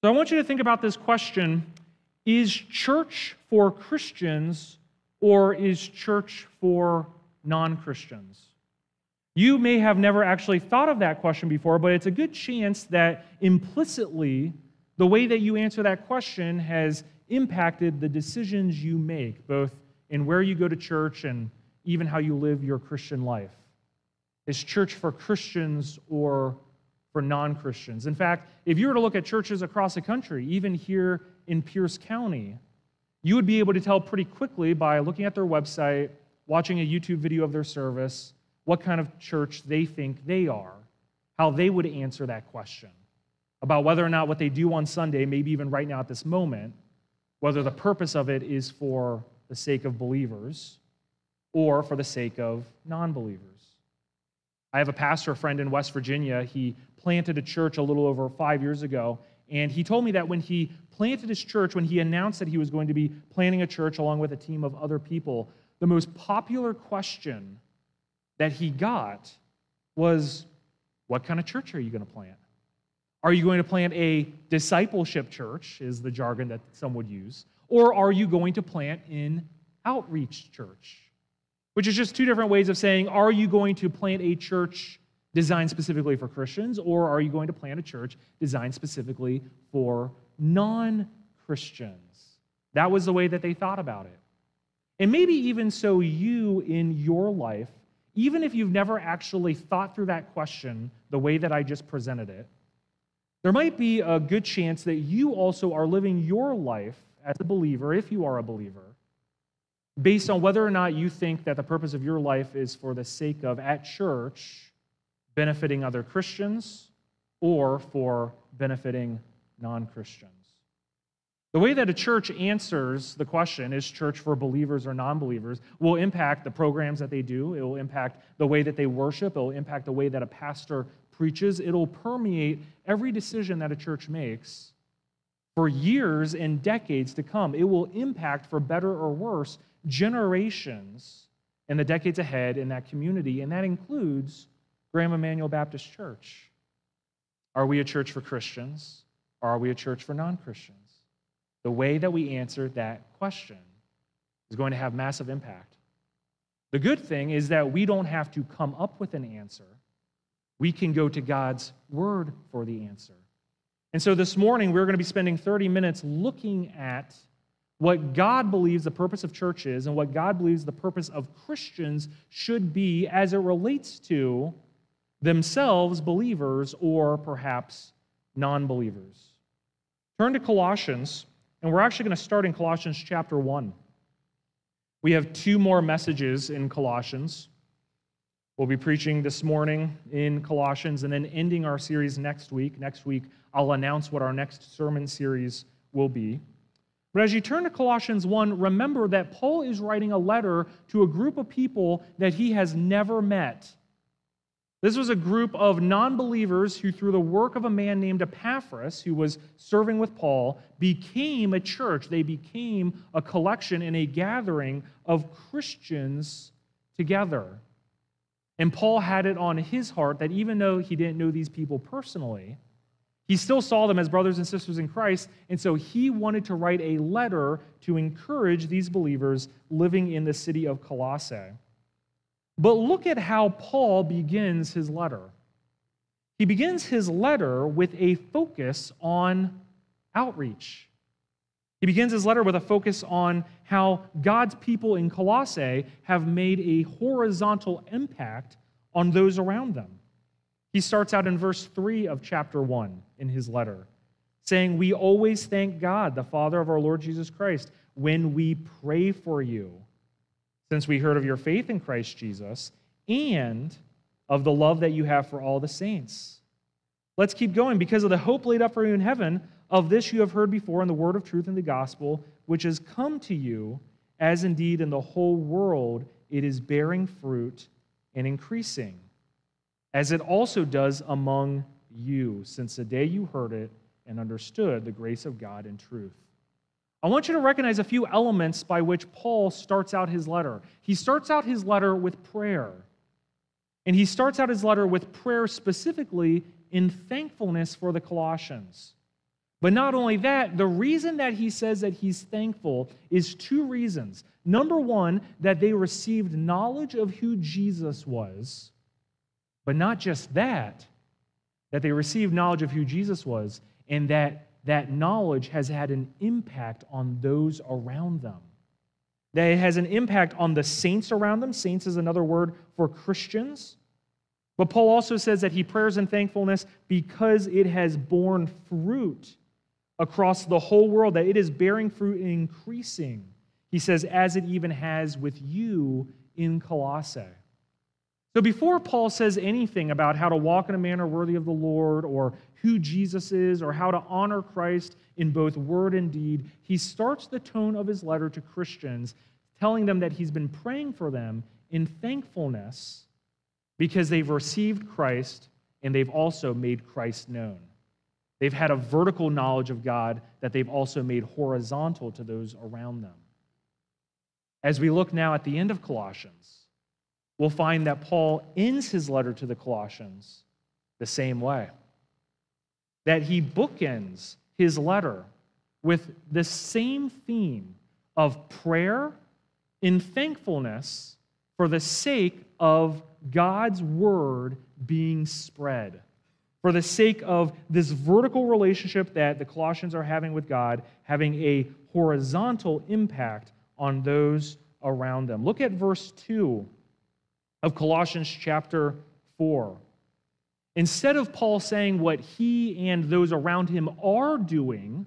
So I want you to think about this question Is church for Christians or is church for non Christians? You may have never actually thought of that question before, but it's a good chance that implicitly the way that you answer that question has impacted the decisions you make, both in where you go to church and even how you live your Christian life. Is church for Christians or for non Christians? In fact, if you were to look at churches across the country, even here in Pierce County, you would be able to tell pretty quickly by looking at their website, watching a YouTube video of their service, what kind of church they think they are, how they would answer that question about whether or not what they do on Sunday, maybe even right now at this moment, whether the purpose of it is for the sake of believers or for the sake of non believers. I have a pastor friend in West Virginia. He planted a church a little over five years ago, and he told me that when he planted his church, when he announced that he was going to be planting a church along with a team of other people, the most popular question that he got was, What kind of church are you going to plant? Are you going to plant a discipleship church, is the jargon that some would use, or are you going to plant an outreach church? Which is just two different ways of saying, are you going to plant a church designed specifically for Christians, or are you going to plant a church designed specifically for non Christians? That was the way that they thought about it. And maybe even so, you in your life, even if you've never actually thought through that question the way that I just presented it, there might be a good chance that you also are living your life as a believer, if you are a believer, based on whether or not you think that the purpose of your life is for the sake of, at church, benefiting other Christians or for benefiting non Christians. The way that a church answers the question, is church for believers or non believers, will impact the programs that they do. It will impact the way that they worship. It will impact the way that a pastor preaches, it'll permeate every decision that a church makes for years and decades to come. It will impact, for better or worse, generations in the decades ahead in that community, and that includes Graham Emmanuel Baptist Church. Are we a church for Christians, or are we a church for non Christians? The way that we answer that question is going to have massive impact. The good thing is that we don't have to come up with an answer we can go to God's word for the answer. And so this morning, we're going to be spending 30 minutes looking at what God believes the purpose of church is and what God believes the purpose of Christians should be as it relates to themselves, believers, or perhaps non believers. Turn to Colossians, and we're actually going to start in Colossians chapter 1. We have two more messages in Colossians. We'll be preaching this morning in Colossians and then ending our series next week. Next week, I'll announce what our next sermon series will be. But as you turn to Colossians 1, remember that Paul is writing a letter to a group of people that he has never met. This was a group of non believers who, through the work of a man named Epaphras, who was serving with Paul, became a church. They became a collection and a gathering of Christians together. And Paul had it on his heart that even though he didn't know these people personally, he still saw them as brothers and sisters in Christ. And so he wanted to write a letter to encourage these believers living in the city of Colossae. But look at how Paul begins his letter. He begins his letter with a focus on outreach. He begins his letter with a focus on how God's people in Colossae have made a horizontal impact on those around them. He starts out in verse 3 of chapter 1 in his letter, saying, We always thank God, the Father of our Lord Jesus Christ, when we pray for you, since we heard of your faith in Christ Jesus and of the love that you have for all the saints. Let's keep going. Because of the hope laid up for you in heaven, of this you have heard before in the word of truth and the gospel, which has come to you, as indeed in the whole world it is bearing fruit and increasing, as it also does among you, since the day you heard it and understood the grace of God in truth. I want you to recognize a few elements by which Paul starts out his letter. He starts out his letter with prayer. And he starts out his letter with prayer specifically in thankfulness for the Colossians. But not only that, the reason that he says that he's thankful is two reasons. Number one, that they received knowledge of who Jesus was, but not just that, that they received knowledge of who Jesus was, and that that knowledge has had an impact on those around them. That it has an impact on the saints around them. Saints is another word for Christians. But Paul also says that he prayers in thankfulness because it has borne fruit across the whole world, that it is bearing fruit and increasing. He says, as it even has with you in Colossae. So before Paul says anything about how to walk in a manner worthy of the Lord or who Jesus is or how to honor Christ in both word and deed, he starts the tone of his letter to Christians telling them that he's been praying for them in thankfulness because they've received Christ and they've also made Christ known. They've had a vertical knowledge of God that they've also made horizontal to those around them. As we look now at the end of Colossians, we'll find that Paul ends his letter to the Colossians the same way. That he bookends his letter with the same theme of prayer in thankfulness for the sake of God's word being spread for the sake of this vertical relationship that the Colossians are having with God, having a horizontal impact on those around them. Look at verse 2 of Colossians chapter 4. Instead of Paul saying what he and those around him are doing,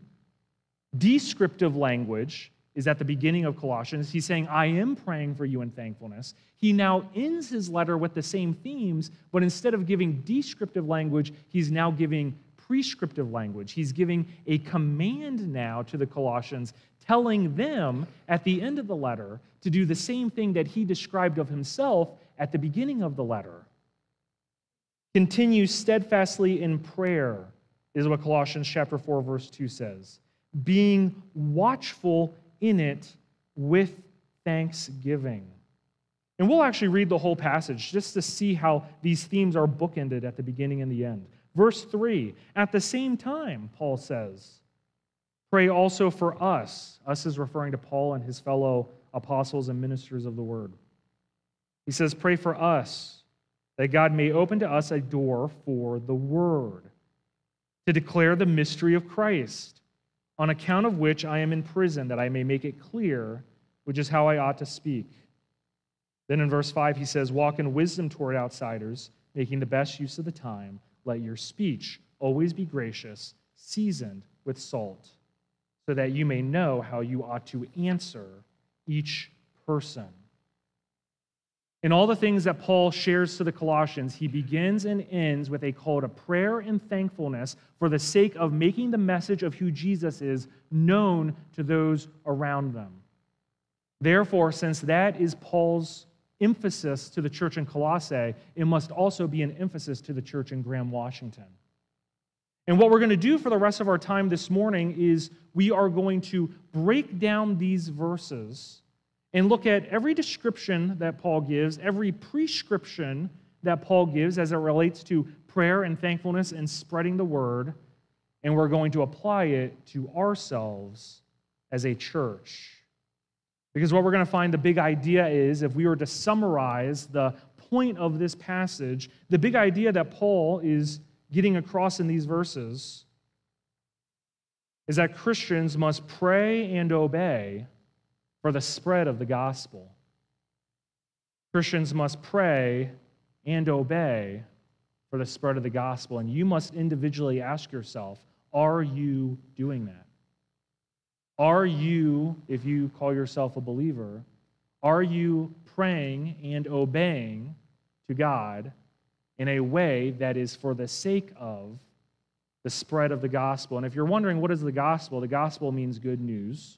descriptive language, is at the beginning of Colossians. He's saying, I am praying for you in thankfulness. He now ends his letter with the same themes, but instead of giving descriptive language, he's now giving prescriptive language. He's giving a command now to the Colossians, telling them at the end of the letter to do the same thing that he described of himself at the beginning of the letter. Continue steadfastly in prayer, is what Colossians chapter 4, verse 2 says. Being watchful in it with thanksgiving. And we'll actually read the whole passage just to see how these themes are bookended at the beginning and the end. Verse 3 At the same time, Paul says, Pray also for us. Us is referring to Paul and his fellow apostles and ministers of the word. He says, Pray for us that God may open to us a door for the word to declare the mystery of Christ on account of which I am in prison, that I may make it clear, which is how I ought to speak. Then in verse 5, he says, Walk in wisdom toward outsiders, making the best use of the time. Let your speech always be gracious, seasoned with salt, so that you may know how you ought to answer each person. In all the things that Paul shares to the Colossians, he begins and ends with a call to prayer and thankfulness for the sake of making the message of who Jesus is known to those around them. Therefore, since that is Paul's emphasis to the church in Colossae, it must also be an emphasis to the church in Graham, Washington. And what we're going to do for the rest of our time this morning is we are going to break down these verses and look at every description that Paul gives, every prescription that Paul gives as it relates to prayer and thankfulness and spreading the word, and we're going to apply it to ourselves as a church. Because what we're going to find the big idea is, if we were to summarize the point of this passage, the big idea that Paul is getting across in these verses is that Christians must pray and obey for the spread of the gospel. Christians must pray and obey for the spread of the gospel. And you must individually ask yourself are you doing that? Are you, if you call yourself a believer, are you praying and obeying to God in a way that is for the sake of the spread of the gospel? And if you're wondering what is the gospel, the gospel means good news.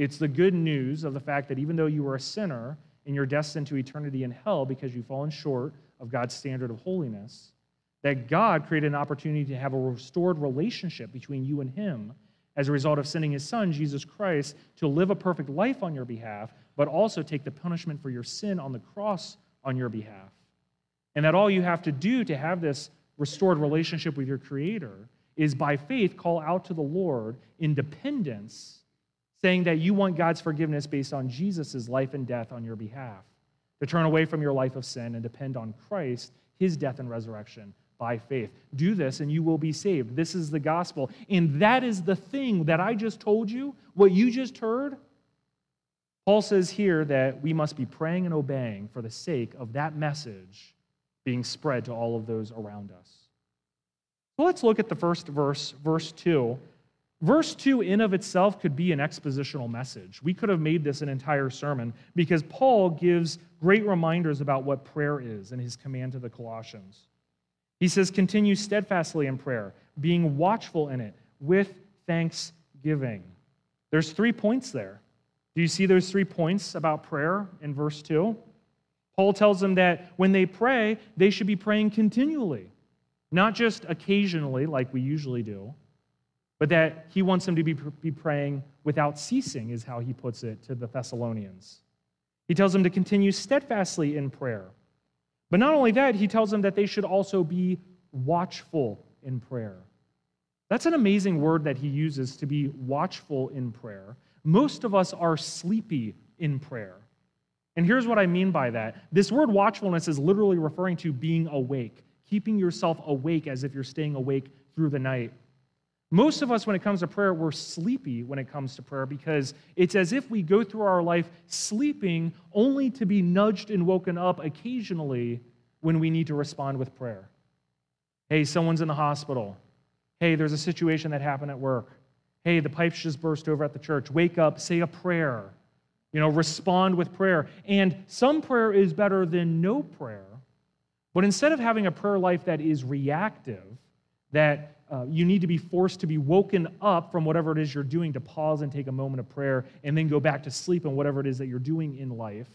It's the good news of the fact that even though you were a sinner and you're destined to eternity in hell because you've fallen short of God's standard of holiness, that God created an opportunity to have a restored relationship between you and Him as a result of sending His Son, Jesus Christ, to live a perfect life on your behalf, but also take the punishment for your sin on the cross on your behalf. And that all you have to do to have this restored relationship with your Creator is by faith call out to the Lord in dependence, saying that you want God's forgiveness based on Jesus' life and death on your behalf, to turn away from your life of sin and depend on Christ, his death and resurrection by faith. Do this and you will be saved. This is the gospel. And that is the thing that I just told you, what you just heard. Paul says here that we must be praying and obeying for the sake of that message being spread to all of those around us. Well, let's look at the first verse, verse 2. Verse 2 in of itself could be an expositional message. We could have made this an entire sermon because Paul gives great reminders about what prayer is in his command to the Colossians. He says, Continue steadfastly in prayer, being watchful in it with thanksgiving. There's three points there. Do you see those three points about prayer in verse 2? Paul tells them that when they pray, they should be praying continually. Not just occasionally, like we usually do, but that he wants them to be, be praying without ceasing, is how he puts it to the Thessalonians. He tells them to continue steadfastly in prayer. But not only that, he tells them that they should also be watchful in prayer. That's an amazing word that he uses to be watchful in prayer. Most of us are sleepy in prayer. And here's what I mean by that this word watchfulness is literally referring to being awake keeping yourself awake as if you're staying awake through the night. Most of us, when it comes to prayer, we're sleepy when it comes to prayer because it's as if we go through our life sleeping only to be nudged and woken up occasionally when we need to respond with prayer. Hey, someone's in the hospital. Hey, there's a situation that happened at work. Hey, the pipes just burst over at the church. Wake up, say a prayer. You know, respond with prayer. And some prayer is better than no prayer but instead of having a prayer life that is reactive, that uh, you need to be forced to be woken up from whatever it is you're doing to pause and take a moment of prayer and then go back to sleep on whatever it is that you're doing in life.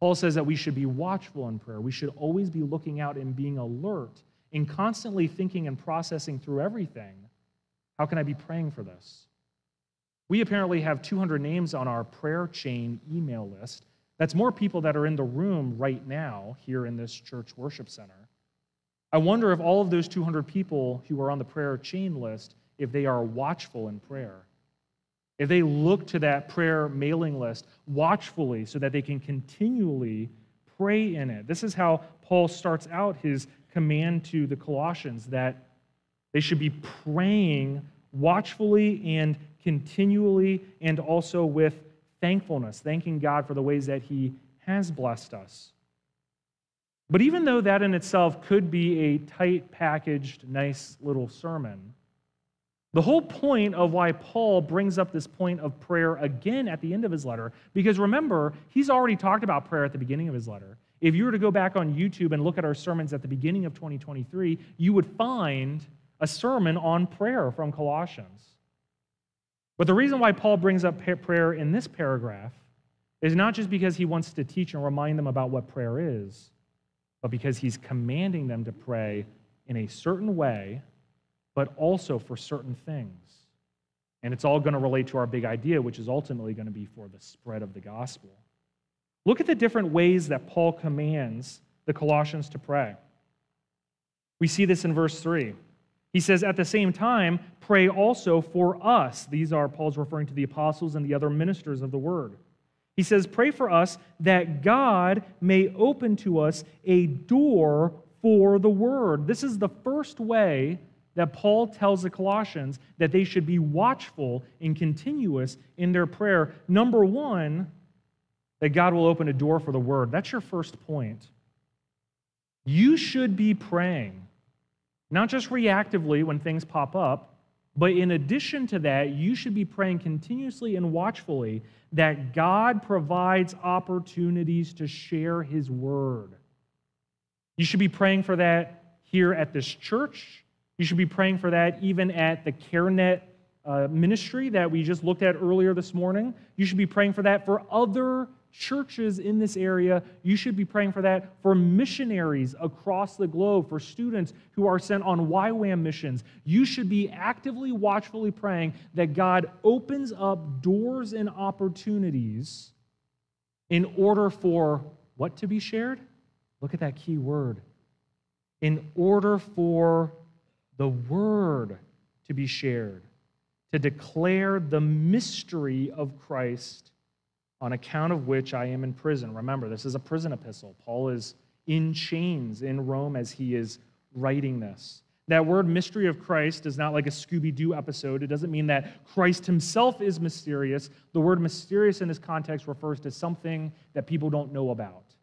Paul says that we should be watchful in prayer. We should always be looking out and being alert and constantly thinking and processing through everything. How can I be praying for this? We apparently have 200 names on our prayer chain email list that's more people that are in the room right now here in this church worship center. I wonder if all of those 200 people who are on the prayer chain list, if they are watchful in prayer. If they look to that prayer mailing list watchfully so that they can continually pray in it. This is how Paul starts out his command to the Colossians that they should be praying watchfully and continually and also with thankfulness, thanking God for the ways that He has blessed us. But even though that in itself could be a tight packaged, nice little sermon, the whole point of why Paul brings up this point of prayer again at the end of his letter, because remember, he's already talked about prayer at the beginning of his letter. If you were to go back on YouTube and look at our sermons at the beginning of 2023, you would find a sermon on prayer from Colossians. But the reason why Paul brings up prayer in this paragraph is not just because he wants to teach and remind them about what prayer is, but because he's commanding them to pray in a certain way, but also for certain things. And it's all going to relate to our big idea, which is ultimately going to be for the spread of the gospel. Look at the different ways that Paul commands the Colossians to pray. We see this in verse 3. He says, At the same time, pray also for us. These are, Paul's referring to the apostles and the other ministers of the word. He says, Pray for us that God may open to us a door for the word. This is the first way that Paul tells the Colossians that they should be watchful and continuous in their prayer. Number one, that God will open a door for the word. That's your first point. You should be praying not just reactively when things pop up, but in addition to that, you should be praying continuously and watchfully that God provides opportunities to share His word. You should be praying for that here at this church. You should be praying for that even at the CareNet uh, ministry that we just looked at earlier this morning. You should be praying for that for other churches in this area. You should be praying for that for missionaries across the globe, for students who are sent on YWAM missions. You should be actively, watchfully praying that God opens up doors and opportunities in order for what to be shared? Look at that key word. In order for the word to be shared, to declare the mystery of Christ, on account of which I am in prison. Remember, this is a prison epistle. Paul is in chains in Rome as he is writing this. That word mystery of Christ is not like a Scooby Doo episode. It doesn't mean that Christ himself is mysterious. The word mysterious in this context refers to something that people don't know about,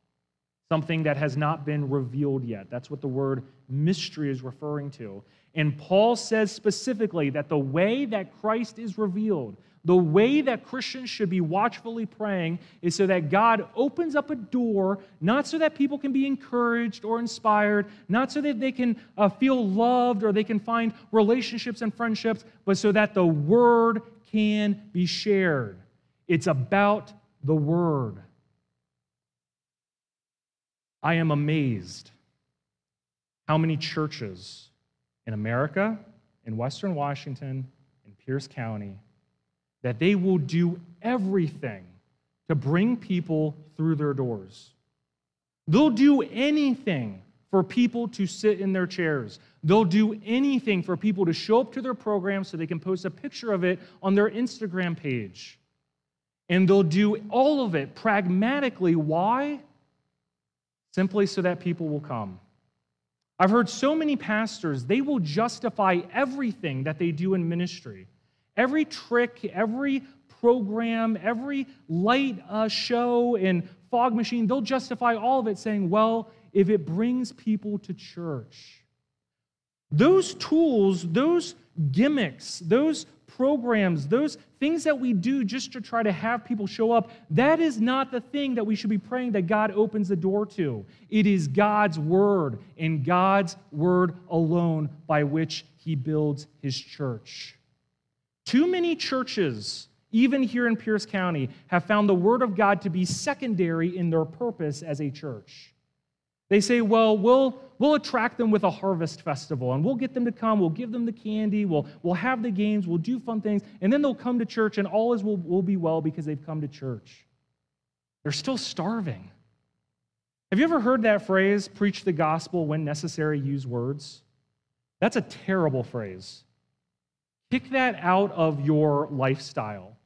something that has not been revealed yet. That's what the word mystery is referring to. And Paul says specifically that the way that Christ is revealed, the way that Christians should be watchfully praying is so that God opens up a door, not so that people can be encouraged or inspired, not so that they can uh, feel loved or they can find relationships and friendships, but so that the word can be shared. It's about the word. I am amazed how many churches in America, in Western Washington, in Pierce County, that they will do everything to bring people through their doors. They'll do anything for people to sit in their chairs. They'll do anything for people to show up to their program so they can post a picture of it on their Instagram page. And they'll do all of it pragmatically. Why? Simply so that people will come. I've heard so many pastors, they will justify everything that they do in ministry. Every trick, every program, every light uh, show and fog machine, they'll justify all of it saying, well, if it brings people to church. Those tools, those gimmicks, those programs, those things that we do just to try to have people show up, that is not the thing that we should be praying that God opens the door to. It is God's word and God's word alone by which he builds his church. Too many churches, even here in Pierce County, have found the word of God to be secondary in their purpose as a church. They say, well, we'll, we'll attract them with a harvest festival and we'll get them to come, we'll give them the candy, we'll, we'll have the games, we'll do fun things, and then they'll come to church and all is will, will be well because they've come to church. They're still starving. Have you ever heard that phrase, preach the gospel when necessary, use words? That's a terrible phrase. Kick that out of your lifestyle.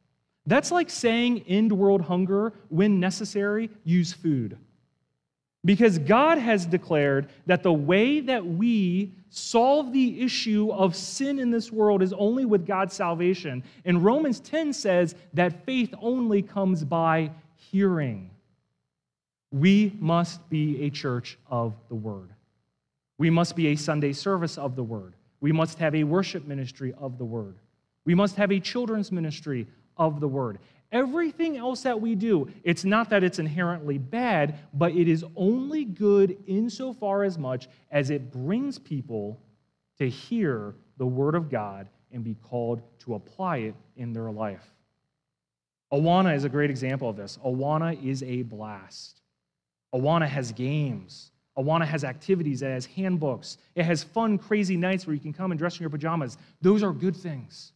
That's like saying end world hunger when necessary, use food. Because God has declared that the way that we solve the issue of sin in this world is only with God's salvation. And Romans 10 says that faith only comes by hearing. We must be a church of the Word. We must be a Sunday service of the Word. We must have a worship ministry of the Word. We must have a children's ministry of the Word. Everything else that we do, it's not that it's inherently bad, but it is only good insofar as much as it brings people to hear the Word of God and be called to apply it in their life. Awana is a great example of this. Awana is a blast. Awana has games. Awana has activities, it has handbooks, it has fun, crazy nights where you can come and dress in your pajamas. Those are good things.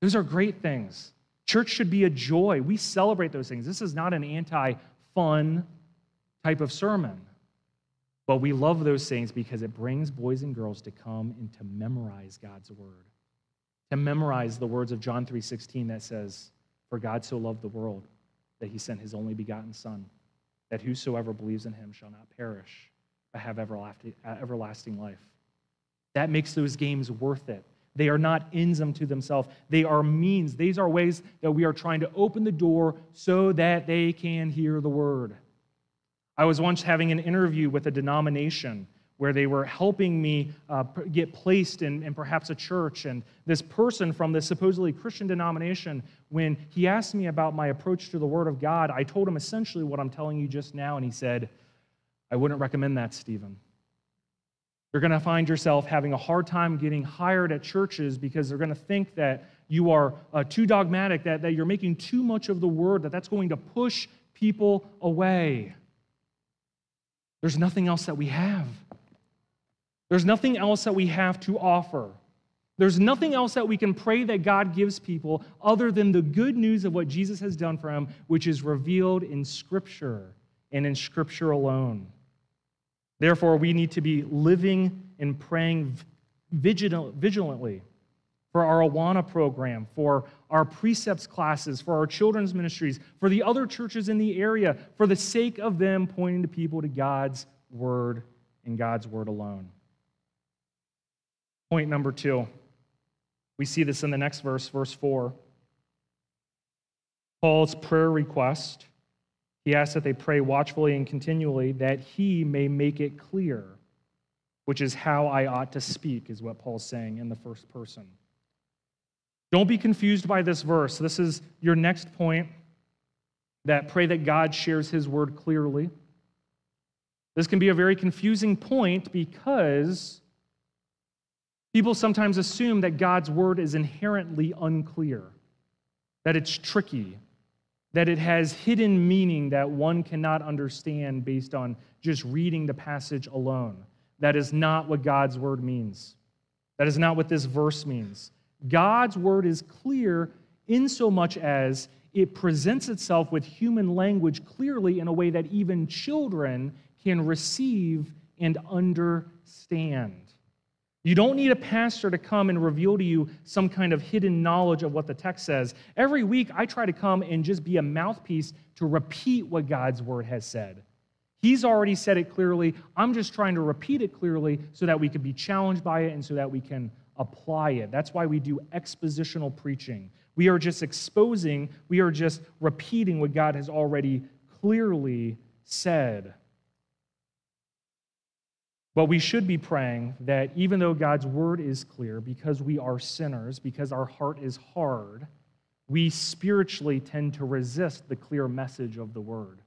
Those are great things. Church should be a joy. We celebrate those things. This is not an anti fun type of sermon. But we love those things because it brings boys and girls to come and to memorize God's word. To memorize the words of John 3:16 that says, "For God so loved the world that he sent his only begotten son, that whosoever believes in him shall not perish, but have uh, everlasting life." That makes those games worth it. They are not ends unto themselves, they are means. These are ways that we are trying to open the door so that they can hear the word. I was once having an interview with a denomination where they were helping me uh, get placed in, in perhaps a church. And this person from this supposedly Christian denomination, when he asked me about my approach to the Word of God, I told him essentially what I'm telling you just now. And he said, I wouldn't recommend that, Stephen. You're going to find yourself having a hard time getting hired at churches because they're going to think that you are uh, too dogmatic, that, that you're making too much of the word, that that's going to push people away. There's nothing else that we have. There's nothing else that we have to offer. There's nothing else that we can pray that God gives people other than the good news of what Jesus has done for them, which is revealed in Scripture and in Scripture alone. Therefore, we need to be living and praying vigilantly for our Awana program, for our precepts classes, for our children's ministries, for the other churches in the area, for the sake of them pointing to people to God's word and God's word alone. Point number two. We see this in the next verse, verse 4. Paul's prayer request. He asks that they pray watchfully and continually that he may make it clear, which is how I ought to speak, is what Paul's saying in the first person. Don't be confused by this verse. This is your next point that pray that God shares his word clearly. This can be a very confusing point because people sometimes assume that God's word is inherently unclear, that it's tricky, that it has hidden meaning that one cannot understand based on just reading the passage alone. That is not what God's word means. That is not what this verse means. God's word is clear in so much as it presents itself with human language clearly in a way that even children can receive and understand. You don't need a pastor to come and reveal to you some kind of hidden knowledge of what the text says. Every week, I try to come and just be a mouthpiece to repeat what God's word has said. He's already said it clearly. I'm just trying to repeat it clearly so that we can be challenged by it and so that we can apply it. That's why we do expositional preaching. We are just exposing, we are just repeating what God has already clearly said. But we should be praying that even though God's word is clear, because we are sinners, because our heart is hard, we spiritually tend to resist the clear message of the word.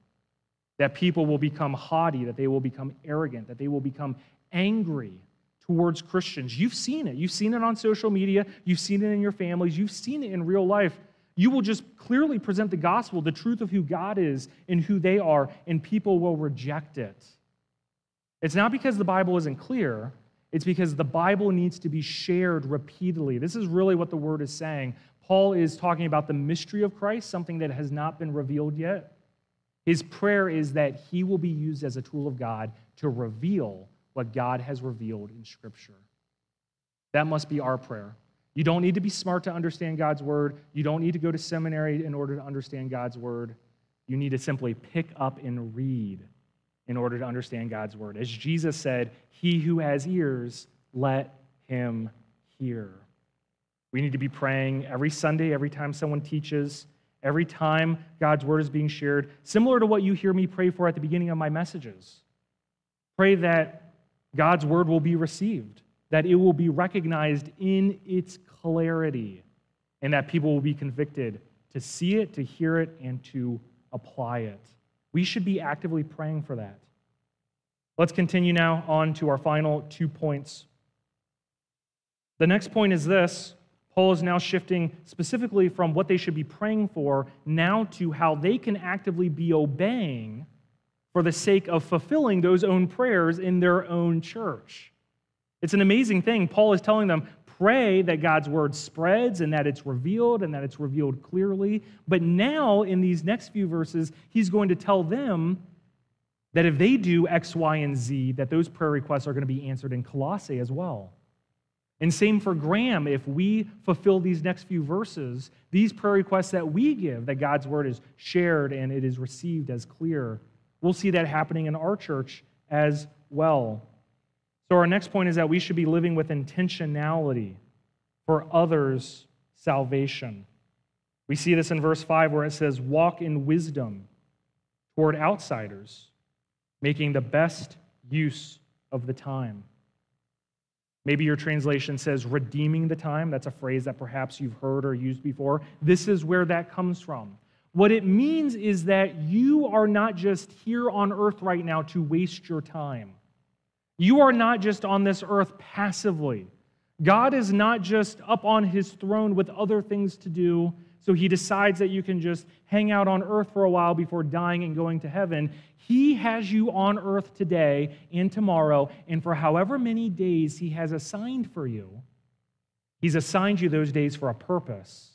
That people will become haughty, that they will become arrogant, that they will become angry towards Christians. You've seen it. You've seen it on social media. You've seen it in your families. You've seen it in real life. You will just clearly present the gospel, the truth of who God is and who they are, and people will reject it. It's not because the Bible isn't clear, it's because the Bible needs to be shared repeatedly. This is really what the word is saying. Paul is talking about the mystery of Christ, something that has not been revealed yet. His prayer is that he will be used as a tool of God to reveal what God has revealed in Scripture. That must be our prayer. You don't need to be smart to understand God's word. You don't need to go to seminary in order to understand God's word. You need to simply pick up and read in order to understand God's word. As Jesus said, He who has ears, let him hear. We need to be praying every Sunday, every time someone teaches, every time God's word is being shared, similar to what you hear me pray for at the beginning of my messages. Pray that God's word will be received, that it will be recognized in its clarity, and that people will be convicted to see it, to hear it, and to apply it. We should be actively praying for that. Let's continue now on to our final two points. The next point is this Paul is now shifting specifically from what they should be praying for now to how they can actively be obeying for the sake of fulfilling those own prayers in their own church. It's an amazing thing. Paul is telling them, pray that God's word spreads and that it's revealed and that it's revealed clearly. But now, in these next few verses, he's going to tell them that if they do X, Y, and Z, that those prayer requests are going to be answered in Colossae as well. And same for Graham. If we fulfill these next few verses, these prayer requests that we give, that God's word is shared and it is received as clear, We'll see that happening in our church as well. So, our next point is that we should be living with intentionality for others' salvation. We see this in verse 5 where it says, Walk in wisdom toward outsiders, making the best use of the time. Maybe your translation says redeeming the time. That's a phrase that perhaps you've heard or used before. This is where that comes from. What it means is that you are not just here on earth right now to waste your time. You are not just on this earth passively. God is not just up on his throne with other things to do, so he decides that you can just hang out on earth for a while before dying and going to heaven. He has you on earth today and tomorrow, and for however many days he has assigned for you, he's assigned you those days for a purpose.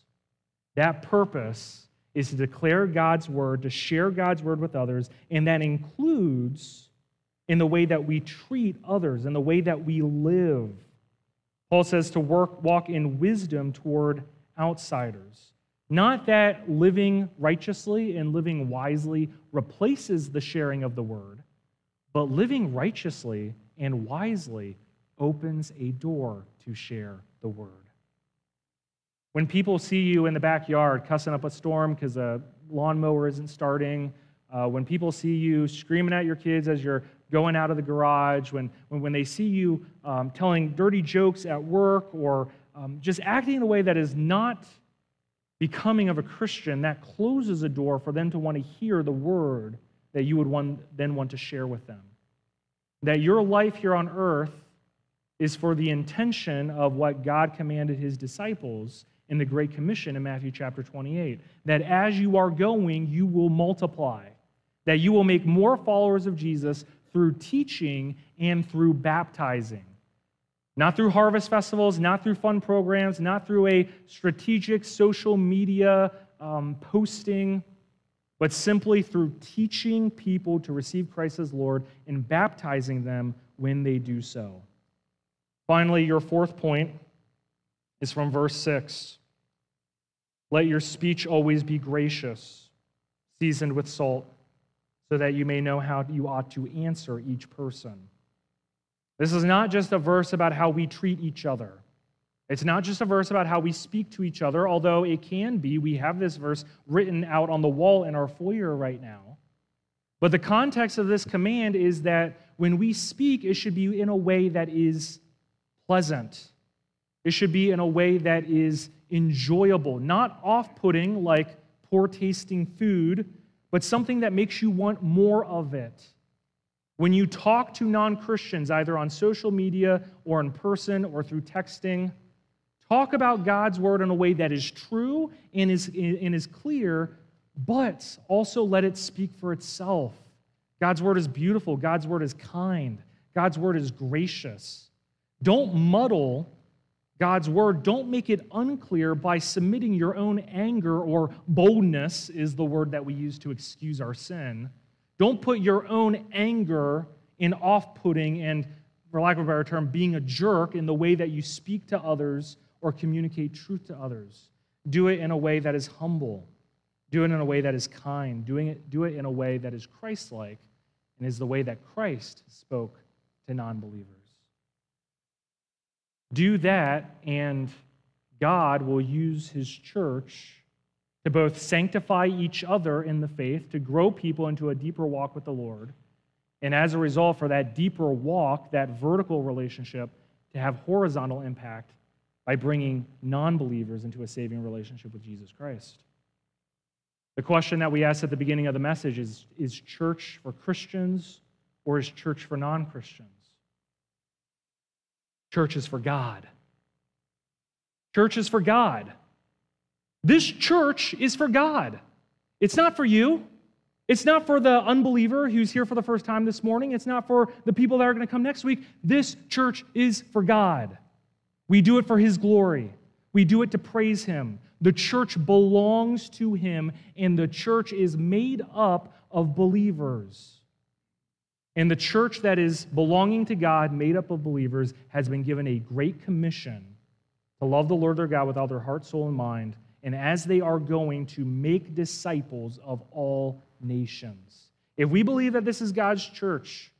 That purpose is to declare God's word, to share God's word with others, and that includes in the way that we treat others, in the way that we live. Paul says to work, walk in wisdom toward outsiders. Not that living righteously and living wisely replaces the sharing of the word, but living righteously and wisely opens a door to share the word. When people see you in the backyard cussing up a storm because a lawnmower isn't starting, uh, when people see you screaming at your kids as you're going out of the garage, when, when, when they see you um, telling dirty jokes at work or um, just acting in a way that is not becoming of a Christian, that closes a door for them to want to hear the word that you would want, then want to share with them. That your life here on earth is for the intention of what God commanded his disciples in the Great Commission in Matthew chapter 28. That as you are going, you will multiply, that you will make more followers of Jesus through teaching and through baptizing. Not through harvest festivals, not through fun programs, not through a strategic social media um, posting, but simply through teaching people to receive Christ as Lord and baptizing them when they do so. Finally, your fourth point is from verse 6. Let your speech always be gracious, seasoned with salt so that you may know how you ought to answer each person. This is not just a verse about how we treat each other. It's not just a verse about how we speak to each other, although it can be. We have this verse written out on the wall in our foyer right now. But the context of this command is that when we speak, it should be in a way that is pleasant. It should be in a way that is enjoyable, not off putting like poor tasting food but something that makes you want more of it. When you talk to non Christians, either on social media or in person or through texting, talk about God's word in a way that is true and is, and is clear, but also let it speak for itself. God's word is beautiful, God's word is kind, God's word is gracious. Don't muddle God's word, don't make it unclear by submitting your own anger or boldness, is the word that we use to excuse our sin. Don't put your own anger in off putting and, for lack of a better term, being a jerk in the way that you speak to others or communicate truth to others. Do it in a way that is humble. Do it in a way that is kind. Doing it, do it in a way that is Christ like and is the way that Christ spoke to non believers. Do that, and God will use his church to both sanctify each other in the faith, to grow people into a deeper walk with the Lord, and as a result, for that deeper walk, that vertical relationship, to have horizontal impact by bringing non believers into a saving relationship with Jesus Christ. The question that we asked at the beginning of the message is Is church for Christians or is church for non Christians? Church is for God. Church is for God. This church is for God. It's not for you. It's not for the unbeliever who's here for the first time this morning. It's not for the people that are going to come next week. This church is for God. We do it for His glory, we do it to praise Him. The church belongs to Him, and the church is made up of believers. And the church that is belonging to God, made up of believers, has been given a great commission to love the Lord their God with all their heart, soul, and mind, and as they are going to make disciples of all nations. If we believe that this is God's church,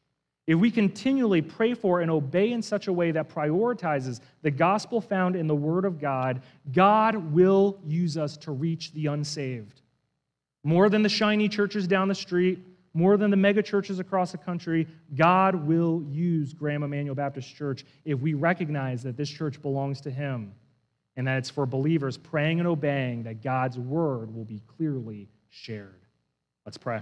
if we continually pray for and obey in such a way that prioritizes the gospel found in the Word of God, God will use us to reach the unsaved. More than the shiny churches down the street, more than the mega churches across the country, God will use Graham Emmanuel Baptist Church if we recognize that this church belongs to Him and that it's for believers praying and obeying that God's word will be clearly shared. Let's pray.